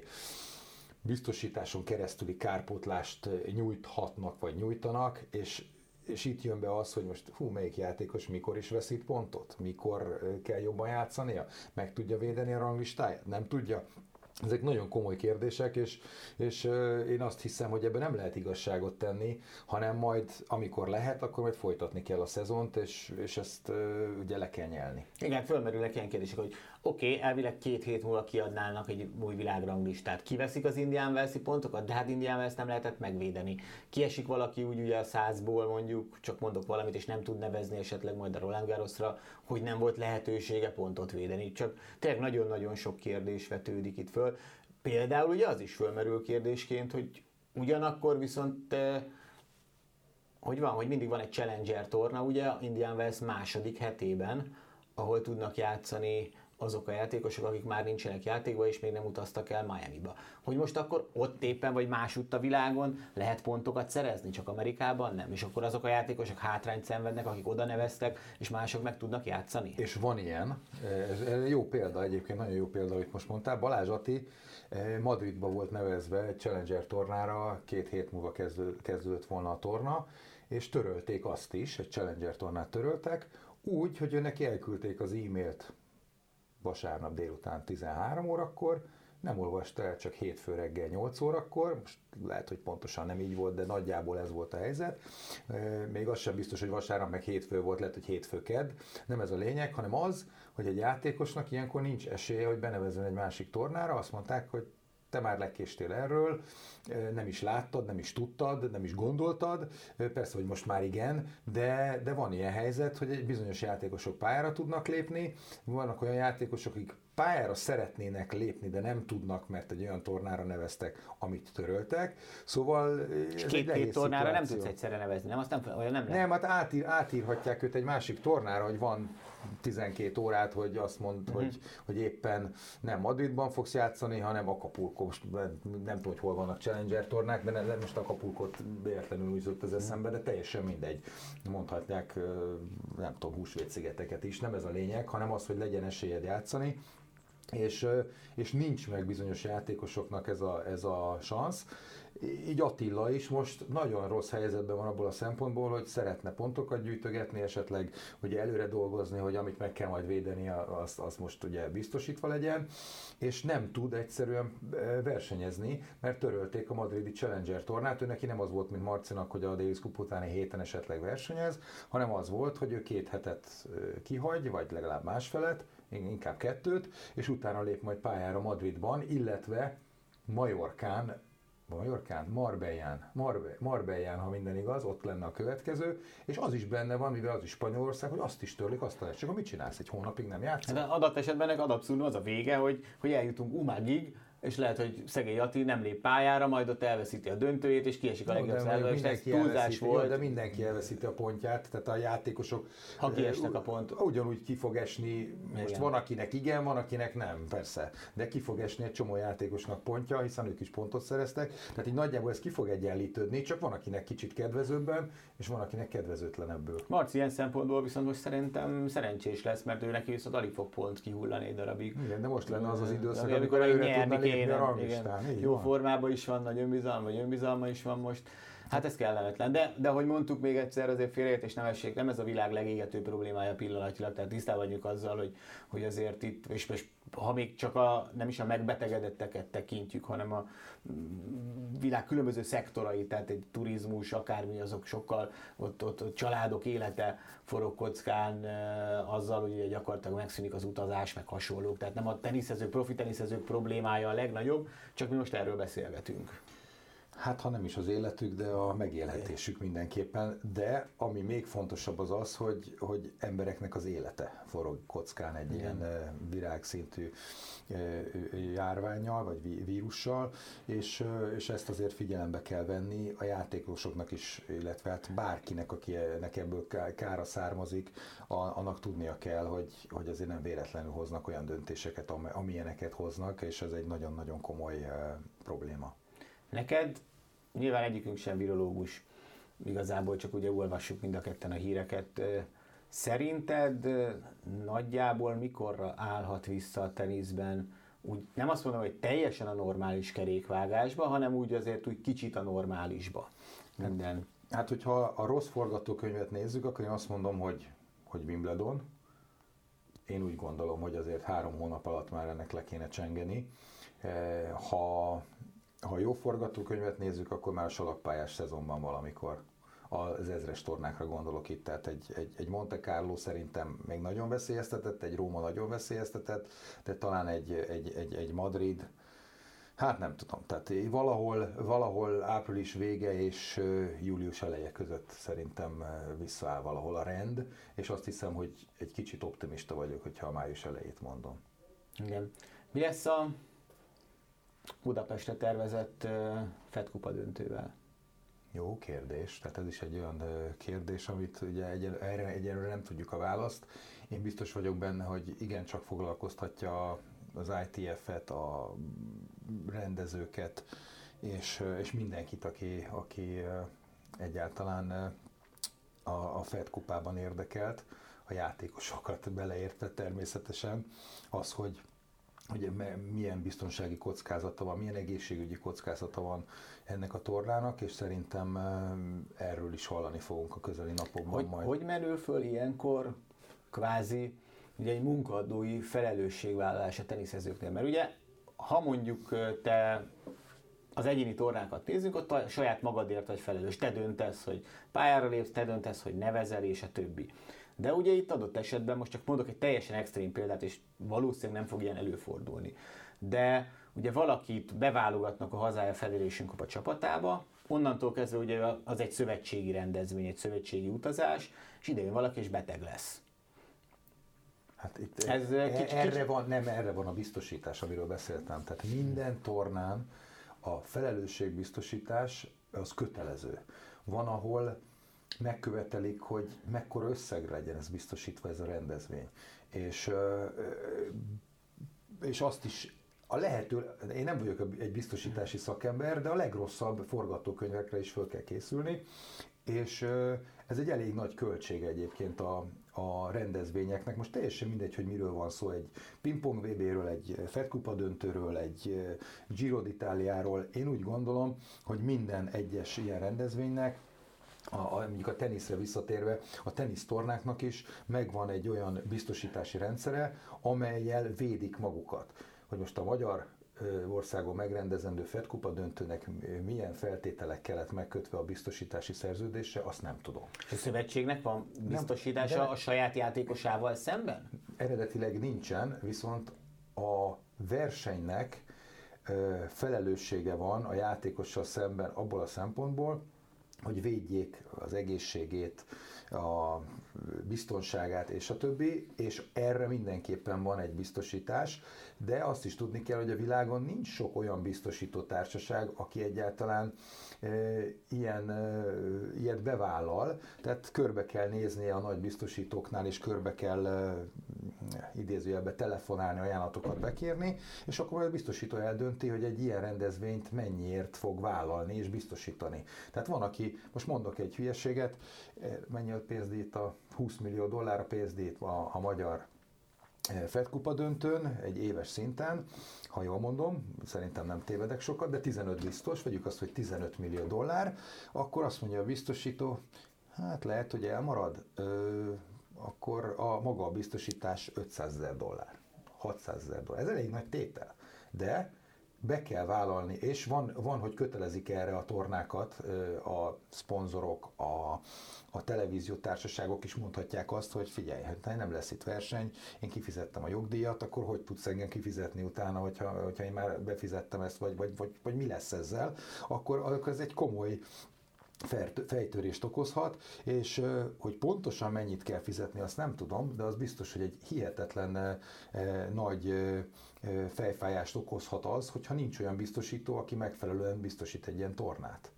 biztosításon keresztüli kárpótlást nyújthatnak, vagy nyújtanak, és és itt jön be az, hogy most hú, melyik játékos mikor is veszít pontot, mikor kell jobban játszania, meg tudja védeni a ranglistáját, nem tudja, ezek nagyon komoly kérdések, és, és én azt hiszem, hogy ebben nem lehet igazságot tenni, hanem majd, amikor lehet, akkor majd folytatni kell a szezont, és, és ezt ugye le kell nyelni. Igen, fölmerülnek ilyen kérdések, hogy oké, okay, elvileg két hét múlva kiadnának egy új világranglistát. Kiveszik az Indián Velszi pontokat, de hát Indián Vels nem lehetett megvédeni. Kiesik valaki úgy ugye a százból mondjuk, csak mondok valamit, és nem tud nevezni esetleg majd a Roland Garrosra, hogy nem volt lehetősége pontot védeni. Csak tényleg nagyon-nagyon sok kérdés vetődik itt föl. Például ugye az is fölmerül kérdésként, hogy ugyanakkor viszont eh, hogy van, hogy mindig van egy Challenger torna, ugye Indian Wells második hetében, ahol tudnak játszani azok a játékosok, akik már nincsenek játékban, és még nem utaztak el Miami-ba. Hogy most akkor ott éppen, vagy másutt a világon lehet pontokat szerezni, csak Amerikában nem. És akkor azok a játékosok hátrányt szenvednek, akik oda neveztek, és mások meg tudnak játszani. És van ilyen. Ez jó példa egyébként, nagyon jó példa, amit most mondtál. Balázs Ati eh, Madridba volt nevezve egy Challenger tornára, két hét múlva kezdődött volna a torna, és törölték azt is, egy Challenger tornát töröltek, úgy, hogy neki elküldték az e-mailt vasárnap délután 13 órakor, nem olvasta el csak hétfő reggel 8 órakor, most lehet, hogy pontosan nem így volt, de nagyjából ez volt a helyzet. Még az sem biztos, hogy vasárnap meg hétfő volt, lehet, hogy hétfő kedd. Nem ez a lényeg, hanem az, hogy egy játékosnak ilyenkor nincs esélye, hogy benevezzen egy másik tornára. Azt mondták, hogy te már lekéstél erről, nem is láttad, nem is tudtad, nem is gondoltad, persze, hogy most már igen, de, de van ilyen helyzet, hogy bizonyos játékosok pályára tudnak lépni, vannak olyan játékosok, akik pályára szeretnének lépni, de nem tudnak, mert egy olyan tornára neveztek, amit töröltek. Szóval és ez két, két tornára szituáció. nem tudsz egyszerre nevezni, nem? Azt nem, olyan nem lehet. Nem, hát átír, átírhatják őt egy másik tornára, hogy van 12 órát, hogy azt mond, uh-huh. hogy, hogy éppen nem Madridban fogsz játszani, hanem Acapulco. Most nem tudom, hogy hol vannak Challenger tornák, de nem, most Acapulcot véletlenül úgy az eszembe, de teljesen mindegy. Mondhatják, nem tudom, húsvétszigeteket is, nem ez a lényeg, hanem az, hogy legyen esélyed játszani, és, és nincs meg bizonyos játékosoknak ez a, ez a szansz. Így Attila is most nagyon rossz helyzetben van abból a szempontból, hogy szeretne pontokat gyűjtögetni, esetleg hogy előre dolgozni, hogy amit meg kell majd védeni, az, az most ugye biztosítva legyen, és nem tud egyszerűen versenyezni, mert törölték a madridi Challenger tornát, ő neki nem az volt, mint Marcinak, hogy a Davis Cup utáni héten esetleg versenyez, hanem az volt, hogy ő két hetet kihagy, vagy legalább másfelet, inkább kettőt, és utána lép majd pályára Madridban, illetve Majorkán, Majorkán, Marbellán, Marbe, Marbellán, ha minden igaz, ott lenne a következő, és az is benne van, mivel az is Spanyolország, hogy azt is törlik, azt a csak mit csinálsz, egy hónapig nem játszol? De adat esetben ennek az a vége, hogy, hogy eljutunk Umagig, és lehet, hogy szegény Ati nem lép pályára, majd ott elveszíti a döntőjét, és kiesik a legjobb szerve, és ez túlzás volt. Jó, de mindenki elveszíti a pontját, tehát a játékosok... Ha kiesnek a pont. Ugyanúgy ki fog esni, most igen. van akinek igen, van akinek nem, persze, de ki fog esni egy csomó játékosnak pontja, hiszen ők is pontot szereztek, tehát így nagyjából ez ki fog egyenlítődni, csak van akinek kicsit kedvezőbben, és van akinek kedvezőtlenebből. Marci ilyen szempontból viszont most szerintem szerencsés lesz, mert ő neki viszont alig fog pont kihullani egy darabig. Igen, de most lenne az az időszak, amikor előre tudna a ranglistán. Jó formában is van, nagy önbizalma, vagy önbizalma is van most. Hát ez kellemetlen. De, de hogy mondtuk még egyszer, azért félreértés nem essék, nem ez a világ legégető problémája pillanatilag, tehát tisztában vagyunk azzal, hogy, hogy azért itt, és most ha még csak a, nem is a megbetegedetteket tekintjük, hanem a világ különböző szektorai, tehát egy turizmus, akármi, azok sokkal, ott, ott, ott családok élete forog kockán azzal, hogy gyakorlatilag megszűnik az utazás, meg hasonlók. Tehát nem a teniszezők, profi teniszezők problémája a legnagyobb, csak mi most erről beszélgetünk. Hát ha nem is az életük, de a megélhetésük mindenképpen. De ami még fontosabb az az, hogy, hogy embereknek az élete forog kockán egy Igen. ilyen virágszintű járványjal, vagy vírussal, és, és ezt azért figyelembe kell venni a játékosoknak is, illetve hát bárkinek, akinek ebből kára származik, annak tudnia kell, hogy, hogy azért nem véletlenül hoznak olyan döntéseket, amilyeneket hoznak, és ez egy nagyon-nagyon komoly probléma. Neked nyilván egyikünk sem virológus, igazából csak ugye olvassuk mind a ketten a híreket. Szerinted nagyjából mikorra állhat vissza a teniszben úgy nem azt mondom, hogy teljesen a normális kerékvágásba, hanem úgy azért úgy kicsit a normálisba. Minden. Hát, hogyha a rossz forgatókönyvet nézzük, akkor én azt mondom, hogy, hogy Wimbledon. Én úgy gondolom, hogy azért három hónap alatt már ennek le kéne csengeni. Ha, ha jó forgatókönyvet nézzük, akkor már a salakpályás szezonban valamikor az ezres tornákra gondolok itt, tehát egy, egy, egy Monte Carlo szerintem még nagyon veszélyeztetett, egy Róma nagyon veszélyeztetett, de talán egy, egy, egy, egy Madrid, Hát nem tudom, tehát valahol, valahol április vége és július eleje között szerintem visszaáll valahol a rend, és azt hiszem, hogy egy kicsit optimista vagyok, hogyha a május elejét mondom. Igen. Mi lesz a Budapestre tervezett Fed Kupa döntővel? Jó kérdés, tehát ez is egy olyan kérdés, amit ugye egyel, erre egyelőre nem tudjuk a választ. Én biztos vagyok benne, hogy igen, csak foglalkoztatja az ITF-et, a rendezőket, és, és mindenkit, aki, aki egyáltalán a, a Fed kupában érdekelt, a játékosokat beleértve természetesen, az, hogy hogy milyen biztonsági kockázata van, milyen egészségügyi kockázata van ennek a tornának, és szerintem erről is hallani fogunk a közeli napokban hogy, majd. Hogy merül föl ilyenkor kvázi ugye egy munkadói felelősségvállalás a teniszezőknél? Mert ugye, ha mondjuk te az egyéni tornákat nézzük, ott a saját magadért vagy felelős. Te döntesz, hogy pályára lépsz, te döntesz, hogy nevezel, és a többi. De ugye itt adott esetben, most csak mondok egy teljesen extrém példát, és valószínűleg nem fog ilyen előfordulni. De ugye valakit beválogatnak a hazája Federation a csapatába, onnantól kezdve ugye az egy szövetségi rendezvény, egy szövetségi utazás, és idejön valaki és beteg lesz. Hát itt Ez e, kicsit, erre kicsit... van, nem erre van a biztosítás, amiről beszéltem. Tehát minden tornán a felelősségbiztosítás az kötelező. Van, ahol megkövetelik, hogy mekkora összegre legyen ez biztosítva ez a rendezvény. És, és azt is a lehető, én nem vagyok egy biztosítási szakember, de a legrosszabb forgatókönyvekre is föl kell készülni, és ez egy elég nagy költség egyébként a, a rendezvényeknek. Most teljesen mindegy, hogy miről van szó, egy pingpong VB-ről, egy Fed Kupa döntőről, egy Giro d'Italiáról. Én úgy gondolom, hogy minden egyes ilyen rendezvénynek a, a, mondjuk a teniszre visszatérve, a tenisztornáknak is megvan egy olyan biztosítási rendszere, amelyel védik magukat. Hogy most a magyar országon megrendezendő Fed Kupa döntőnek milyen feltételek kellett megkötve a biztosítási szerződése, azt nem tudom. A szövetségnek van biztosítása nem, a saját játékosával szemben? Eredetileg nincsen, viszont a versenynek felelőssége van a játékossal szemben abból a szempontból, hogy védjék az egészségét, a biztonságát és a többi, és erre mindenképpen van egy biztosítás, de azt is tudni kell, hogy a világon nincs sok olyan biztosító társaság, aki egyáltalán e, ilyen, e, ilyet bevállal, tehát körbe kell nézni a nagy biztosítóknál, és körbe kell e, idézőjelbe telefonálni, ajánlatokat bekérni, és akkor a biztosító eldönti, hogy egy ilyen rendezvényt mennyiért fog vállalni és biztosítani. Tehát van, aki, most mondok egy hülyeséget, mennyi a pénzdít a 20 millió dollár a pénzdít a, a magyar Fed Kupa döntőn, egy éves szinten, ha jól mondom, szerintem nem tévedek sokat, de 15 biztos, vegyük azt, hogy 15 millió dollár, akkor azt mondja a biztosító, hát lehet, hogy elmarad, ö, akkor a maga a biztosítás 500 ezer dollár, 600 ezer dollár. Ez elég nagy tétel. De be kell vállalni, és van, van, hogy kötelezik erre a tornákat a szponzorok, a, a televíziótársaságok is mondhatják azt, hogy figyelj, hát nem lesz itt verseny, én kifizettem a jogdíjat, akkor hogy tudsz engem kifizetni utána, hogyha, hogyha én már befizettem ezt, vagy, vagy, vagy, vagy mi lesz ezzel, akkor, akkor ez egy komoly fejtörést okozhat, és hogy pontosan mennyit kell fizetni, azt nem tudom, de az biztos, hogy egy hihetetlen nagy fejfájást okozhat az, hogyha nincs olyan biztosító, aki megfelelően biztosít egy ilyen tornát.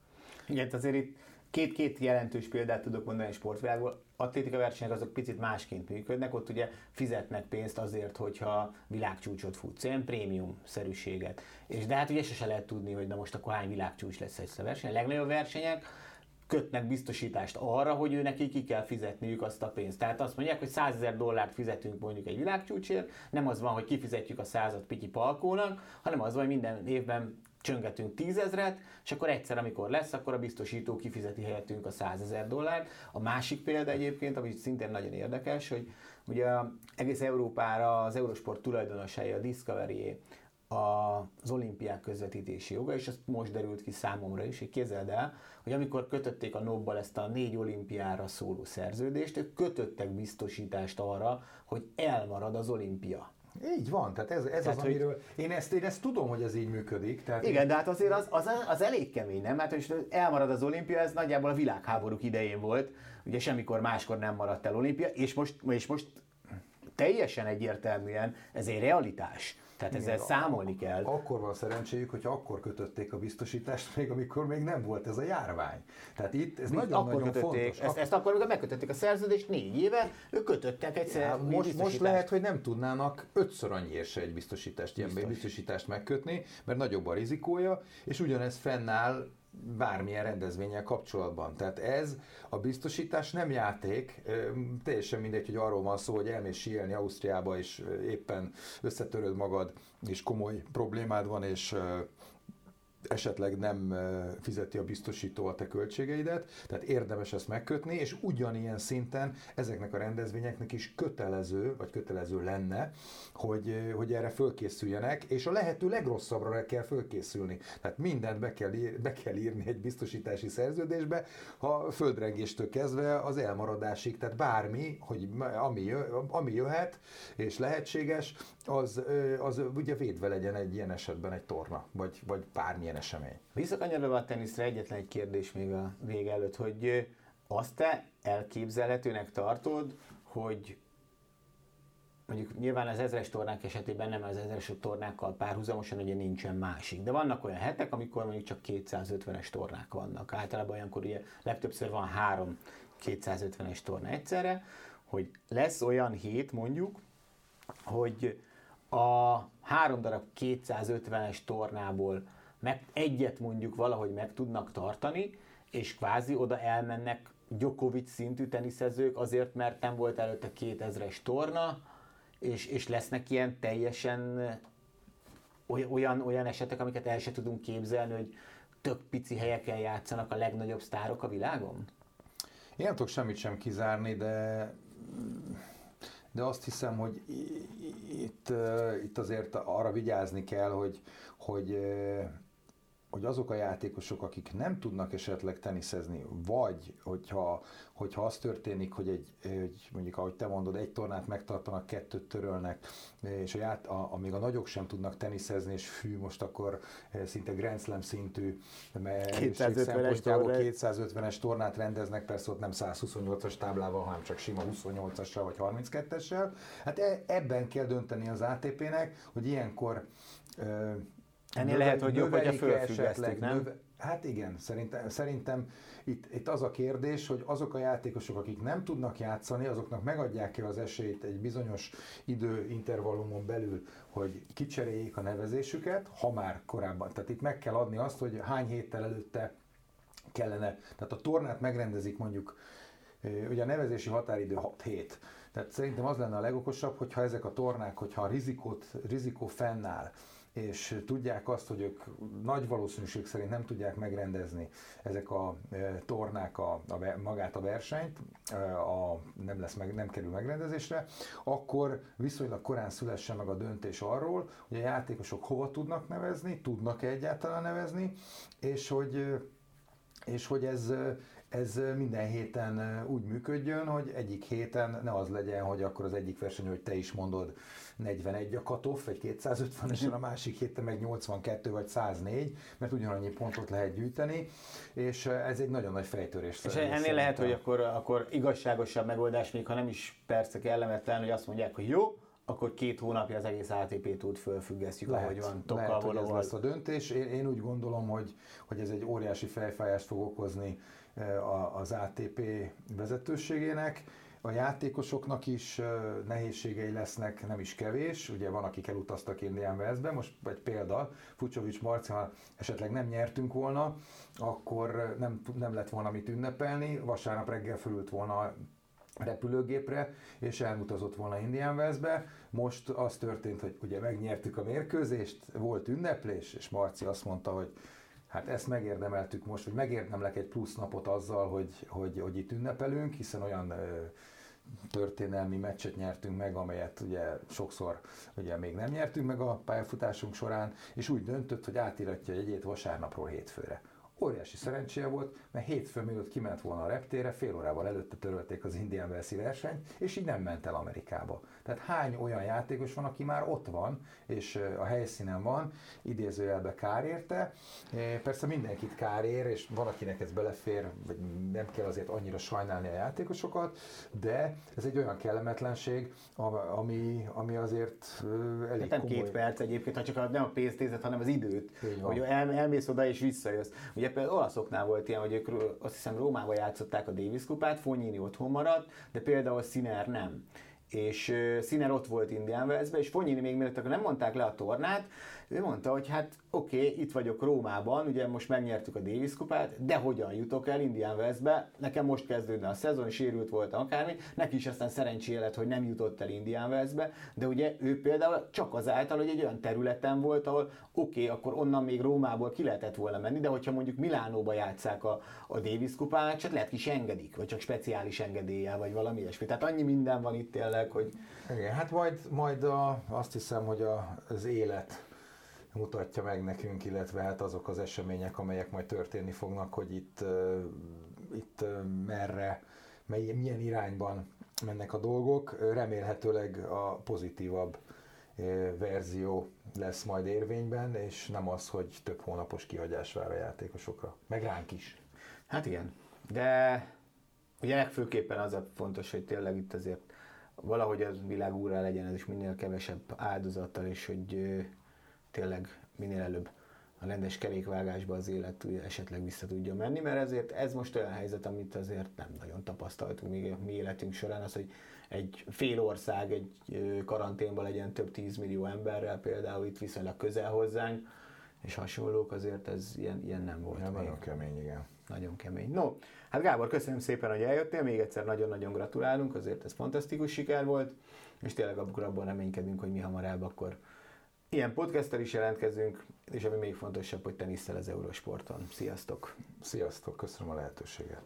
Igen, azért itt két-két jelentős példát tudok mondani a sportvilágból. Atlétika versenyek azok picit másként működnek, ott ugye fizetnek pénzt azért, hogyha világcsúcsot futsz, ilyen prémium-szerűséget. És de hát ugye se lehet tudni, hogy na most akkor hány világcsúcs lesz egy verseny. A legnagyobb versenyek, kötnek biztosítást arra, hogy ő neki ki kell fizetniük azt a pénzt. Tehát azt mondják, hogy 100 ezer dollárt fizetünk mondjuk egy világcsúcsért, nem az van, hogy kifizetjük a százat Piti Palkónak, hanem az van, hogy minden évben csöngetünk tízezret, és akkor egyszer, amikor lesz, akkor a biztosító kifizeti helyettünk a százezer dollárt. A másik példa egyébként, ami szintén nagyon érdekes, hogy ugye egész Európára az Eurosport tulajdonosai, a Discovery az olimpiák közvetítési joga, és ez most derült ki számomra is, hogy képzeld el, hogy amikor kötötték a Nobbal ezt a négy olimpiára szóló szerződést, ők kötöttek biztosítást arra, hogy elmarad az olimpia. Így van, tehát ez, ez tehát, az, amiről... Hogy... Én, ezt, én ezt tudom, hogy ez így működik. Tehát igen, én... de hát azért az, az, az elég kemény, nem? Hát hogy elmarad az olimpia, ez nagyjából a világháborúk idején volt, ugye semmikor máskor nem maradt el olimpia, és most, és most teljesen egyértelműen ez egy realitás. Tehát ezzel Igen, számolni kell. Akkor van szerencséjük, hogy akkor kötötték a biztosítást, még amikor még nem volt ez a járvány. Tehát itt ez nagyon-nagyon fontos. Ezt, ezt akkor, amikor megkötötték a szerződést négy éve, ők kötöttek egyszer ja, most, most lehet, hogy nem tudnának ötször annyiért se egy biztosítást, ilyen Biztos. biztosítást megkötni, mert nagyobb a rizikója, és ugyanez fennáll bármilyen rendezvényel kapcsolatban. Tehát ez a biztosítás nem játék, teljesen mindegy, hogy arról van szó, hogy elmész síelni Ausztriába, és éppen összetöröd magad, és komoly problémád van, és esetleg nem fizeti a biztosító a te költségeidet, tehát érdemes ezt megkötni, és ugyanilyen szinten ezeknek a rendezvényeknek is kötelező, vagy kötelező lenne, hogy, hogy erre fölkészüljenek, és a lehető legrosszabbra kell fölkészülni. Tehát mindent be kell, ír, be kell írni egy biztosítási szerződésbe, ha földrengéstől kezdve az elmaradásig, tehát bármi, hogy ami, jö, ami jöhet, és lehetséges, az, az ugye védve legyen egy ilyen esetben egy torna, vagy, vagy bármilyen esemény. Visszakanyarodva a teniszre egyetlen egy kérdés még a vége előtt, hogy azt te elképzelhetőnek tartod, hogy mondjuk nyilván az ezres tornák esetében nem az ezres tornákkal párhuzamosan ugye nincsen másik, de vannak olyan hetek, amikor mondjuk csak 250-es tornák vannak. Általában olyankor ugye legtöbbször van három 250-es torna egyszerre, hogy lesz olyan hét mondjuk, hogy a három darab 250-es tornából meg, egyet mondjuk valahogy meg tudnak tartani, és kvázi oda elmennek Djokovic szintű teniszezők azért, mert nem volt előtte 2000-es torna, és, és lesznek ilyen teljesen olyan, olyan esetek, amiket el se tudunk képzelni, hogy tök pici helyeken játszanak a legnagyobb sztárok a világon? Én nem tudok semmit sem kizárni, de de azt hiszem, hogy itt, itt azért arra vigyázni kell, hogy, hogy hogy azok a játékosok, akik nem tudnak esetleg teniszezni, vagy hogyha, hogyha az történik, hogy egy, egy, mondjuk ahogy te mondod, egy tornát megtartanak, kettőt törölnek, és a, ját, a, amíg a nagyok sem tudnak teniszezni, és fű, most akkor eh, szinte Grand Slam szintű 250-es 250-es tornát rendeznek, persze ott nem 128-as táblával, hanem csak sima 28-assal vagy 32-essel. Hát e, ebben kell dönteni az ATP-nek, hogy ilyenkor Ennél lehet, hogy jobb, hogyha fölfüggesztik, nem? Növe, hát igen, szerintem, szerintem itt, itt az a kérdés, hogy azok a játékosok, akik nem tudnak játszani, azoknak megadják-e az esélyt egy bizonyos időintervallumon belül, hogy kicseréljék a nevezésüket, ha már korábban. Tehát itt meg kell adni azt, hogy hány héttel előtte kellene, tehát a tornát megrendezik mondjuk, ugye a nevezési határidő 6 hét, tehát szerintem az lenne a legokosabb, hogyha ezek a tornák, hogyha a rizikót, rizikó fennáll, és tudják azt, hogy ők nagy valószínűség szerint nem tudják megrendezni ezek a e, tornák a, a, magát a versenyt, e, a, nem, lesz meg, nem kerül megrendezésre, akkor viszonylag korán szülessen meg a döntés arról, hogy a játékosok hova tudnak nevezni, tudnak-e egyáltalán nevezni, és hogy, és hogy ez, ez minden héten úgy működjön, hogy egyik héten ne az legyen, hogy akkor az egyik verseny, hogy te is mondod, 41 a katoff, egy 250-esen, a másik héten meg 82 vagy 104, mert ugyanannyi pontot lehet gyűjteni, és ez egy nagyon nagy fejtörés. És ennél lehet, hogy akkor, akkor igazságosabb megoldás, még ha nem is persze kellemetlen, hogy azt mondják, hogy jó, akkor két hónapja az egész ATP túlt fölfüggesztjük, lehet, ahogy van. Tokkal lehet, hogy ez lesz a döntés. Én, én úgy gondolom, hogy, hogy ez egy óriási fejfájást fog okozni az ATP vezetőségének, A játékosoknak is nehézségei lesznek, nem is kevés. Ugye van, akik elutaztak Indian Westbe, most egy példa, Fucsovics Marci, ha esetleg nem nyertünk volna, akkor nem, nem lett volna mit ünnepelni, vasárnap reggel fölült volna repülőgépre, és elmutazott volna Indian Westbe. Most az történt, hogy ugye megnyertük a mérkőzést, volt ünneplés, és Marci azt mondta, hogy hát ezt megérdemeltük most, hogy megérdemlek egy plusz napot azzal, hogy, hogy, hogy itt ünnepelünk, hiszen olyan történelmi meccset nyertünk meg, amelyet ugye sokszor ugye még nem nyertünk meg a pályafutásunk során, és úgy döntött, hogy átiratja egyét vasárnapról hétfőre. Óriási szerencséje volt, mert hétfő mielőtt kiment volna a reptére, fél órával előtte törölték az Indian Wells versenyt, és így nem ment el Amerikába. Tehát hány olyan játékos van, aki már ott van, és a helyszínen van, idézőjelbe kár érte. Persze mindenkit kár ér, és valakinek ez belefér, vagy nem kell azért annyira sajnálni a játékosokat, de ez egy olyan kellemetlenség, ami, ami azért elég nem komoly. két perc egyébként, ha csak nem a pénzt nézed, hanem az időt, hogy el, elmész oda és visszajössz. Ugye például olaszoknál volt ilyen, hogy ők azt hiszem Rómában játszották a Davis kupát, Fonyini otthon maradt, de például Sziner nem. És Sziner ott volt Indian Wellsbe, és Fonyini még mielőtt akkor nem mondták le a tornát, ő mondta, hogy hát oké, okay, itt vagyok Rómában, ugye most megnyertük a Davis kupát, de hogyan jutok el Indian Westbe? Nekem most kezdődne a szezon, sérült volt akármi, neki is aztán szerencsé lett, hogy nem jutott el Indian Westbe, de ugye ő például csak azáltal, hogy egy olyan területen volt, ahol oké, okay, akkor onnan még Rómából ki lehetett volna menni, de hogyha mondjuk Milánóba játszák a, a Davis kupát, csak lehet is engedik, vagy csak speciális engedéllyel, vagy valami ilyesmi. Tehát annyi minden van itt tényleg, hogy... Igen, hát majd, majd a, azt hiszem, hogy a, az élet mutatja meg nekünk, illetve hát azok az események, amelyek majd történni fognak, hogy itt, itt merre, mely, milyen irányban mennek a dolgok. Remélhetőleg a pozitívabb verzió lesz majd érvényben, és nem az, hogy több hónapos kihagyás vár a játékosokra. Meg ránk is. Hát igen, de ugye legfőképpen az a fontos, hogy tényleg itt azért valahogy az világ úrá legyen, ez is minél kevesebb áldozattal, és hogy tényleg minél előbb a rendes kerékvágásba az élet esetleg vissza tudja menni, mert ezért ez most olyan helyzet, amit azért nem nagyon tapasztaltunk még a mi életünk során, az, hogy egy fél ország egy karanténban legyen több tízmillió emberrel, például itt viszonylag közel hozzánk, és hasonlók, azért ez ilyen, ilyen nem volt. Ja, még. Nagyon kemény, igen. Nagyon kemény. No, hát Gábor, köszönöm szépen, hogy eljöttél, még egyszer nagyon-nagyon gratulálunk, azért ez fantasztikus siker volt, és tényleg abban reménykedünk, hogy mi hamarabb akkor Ilyen podcasttel is jelentkezünk, és ami még fontosabb, hogy teniszel az Eurosporton. Sziasztok! Sziasztok, köszönöm a lehetőséget!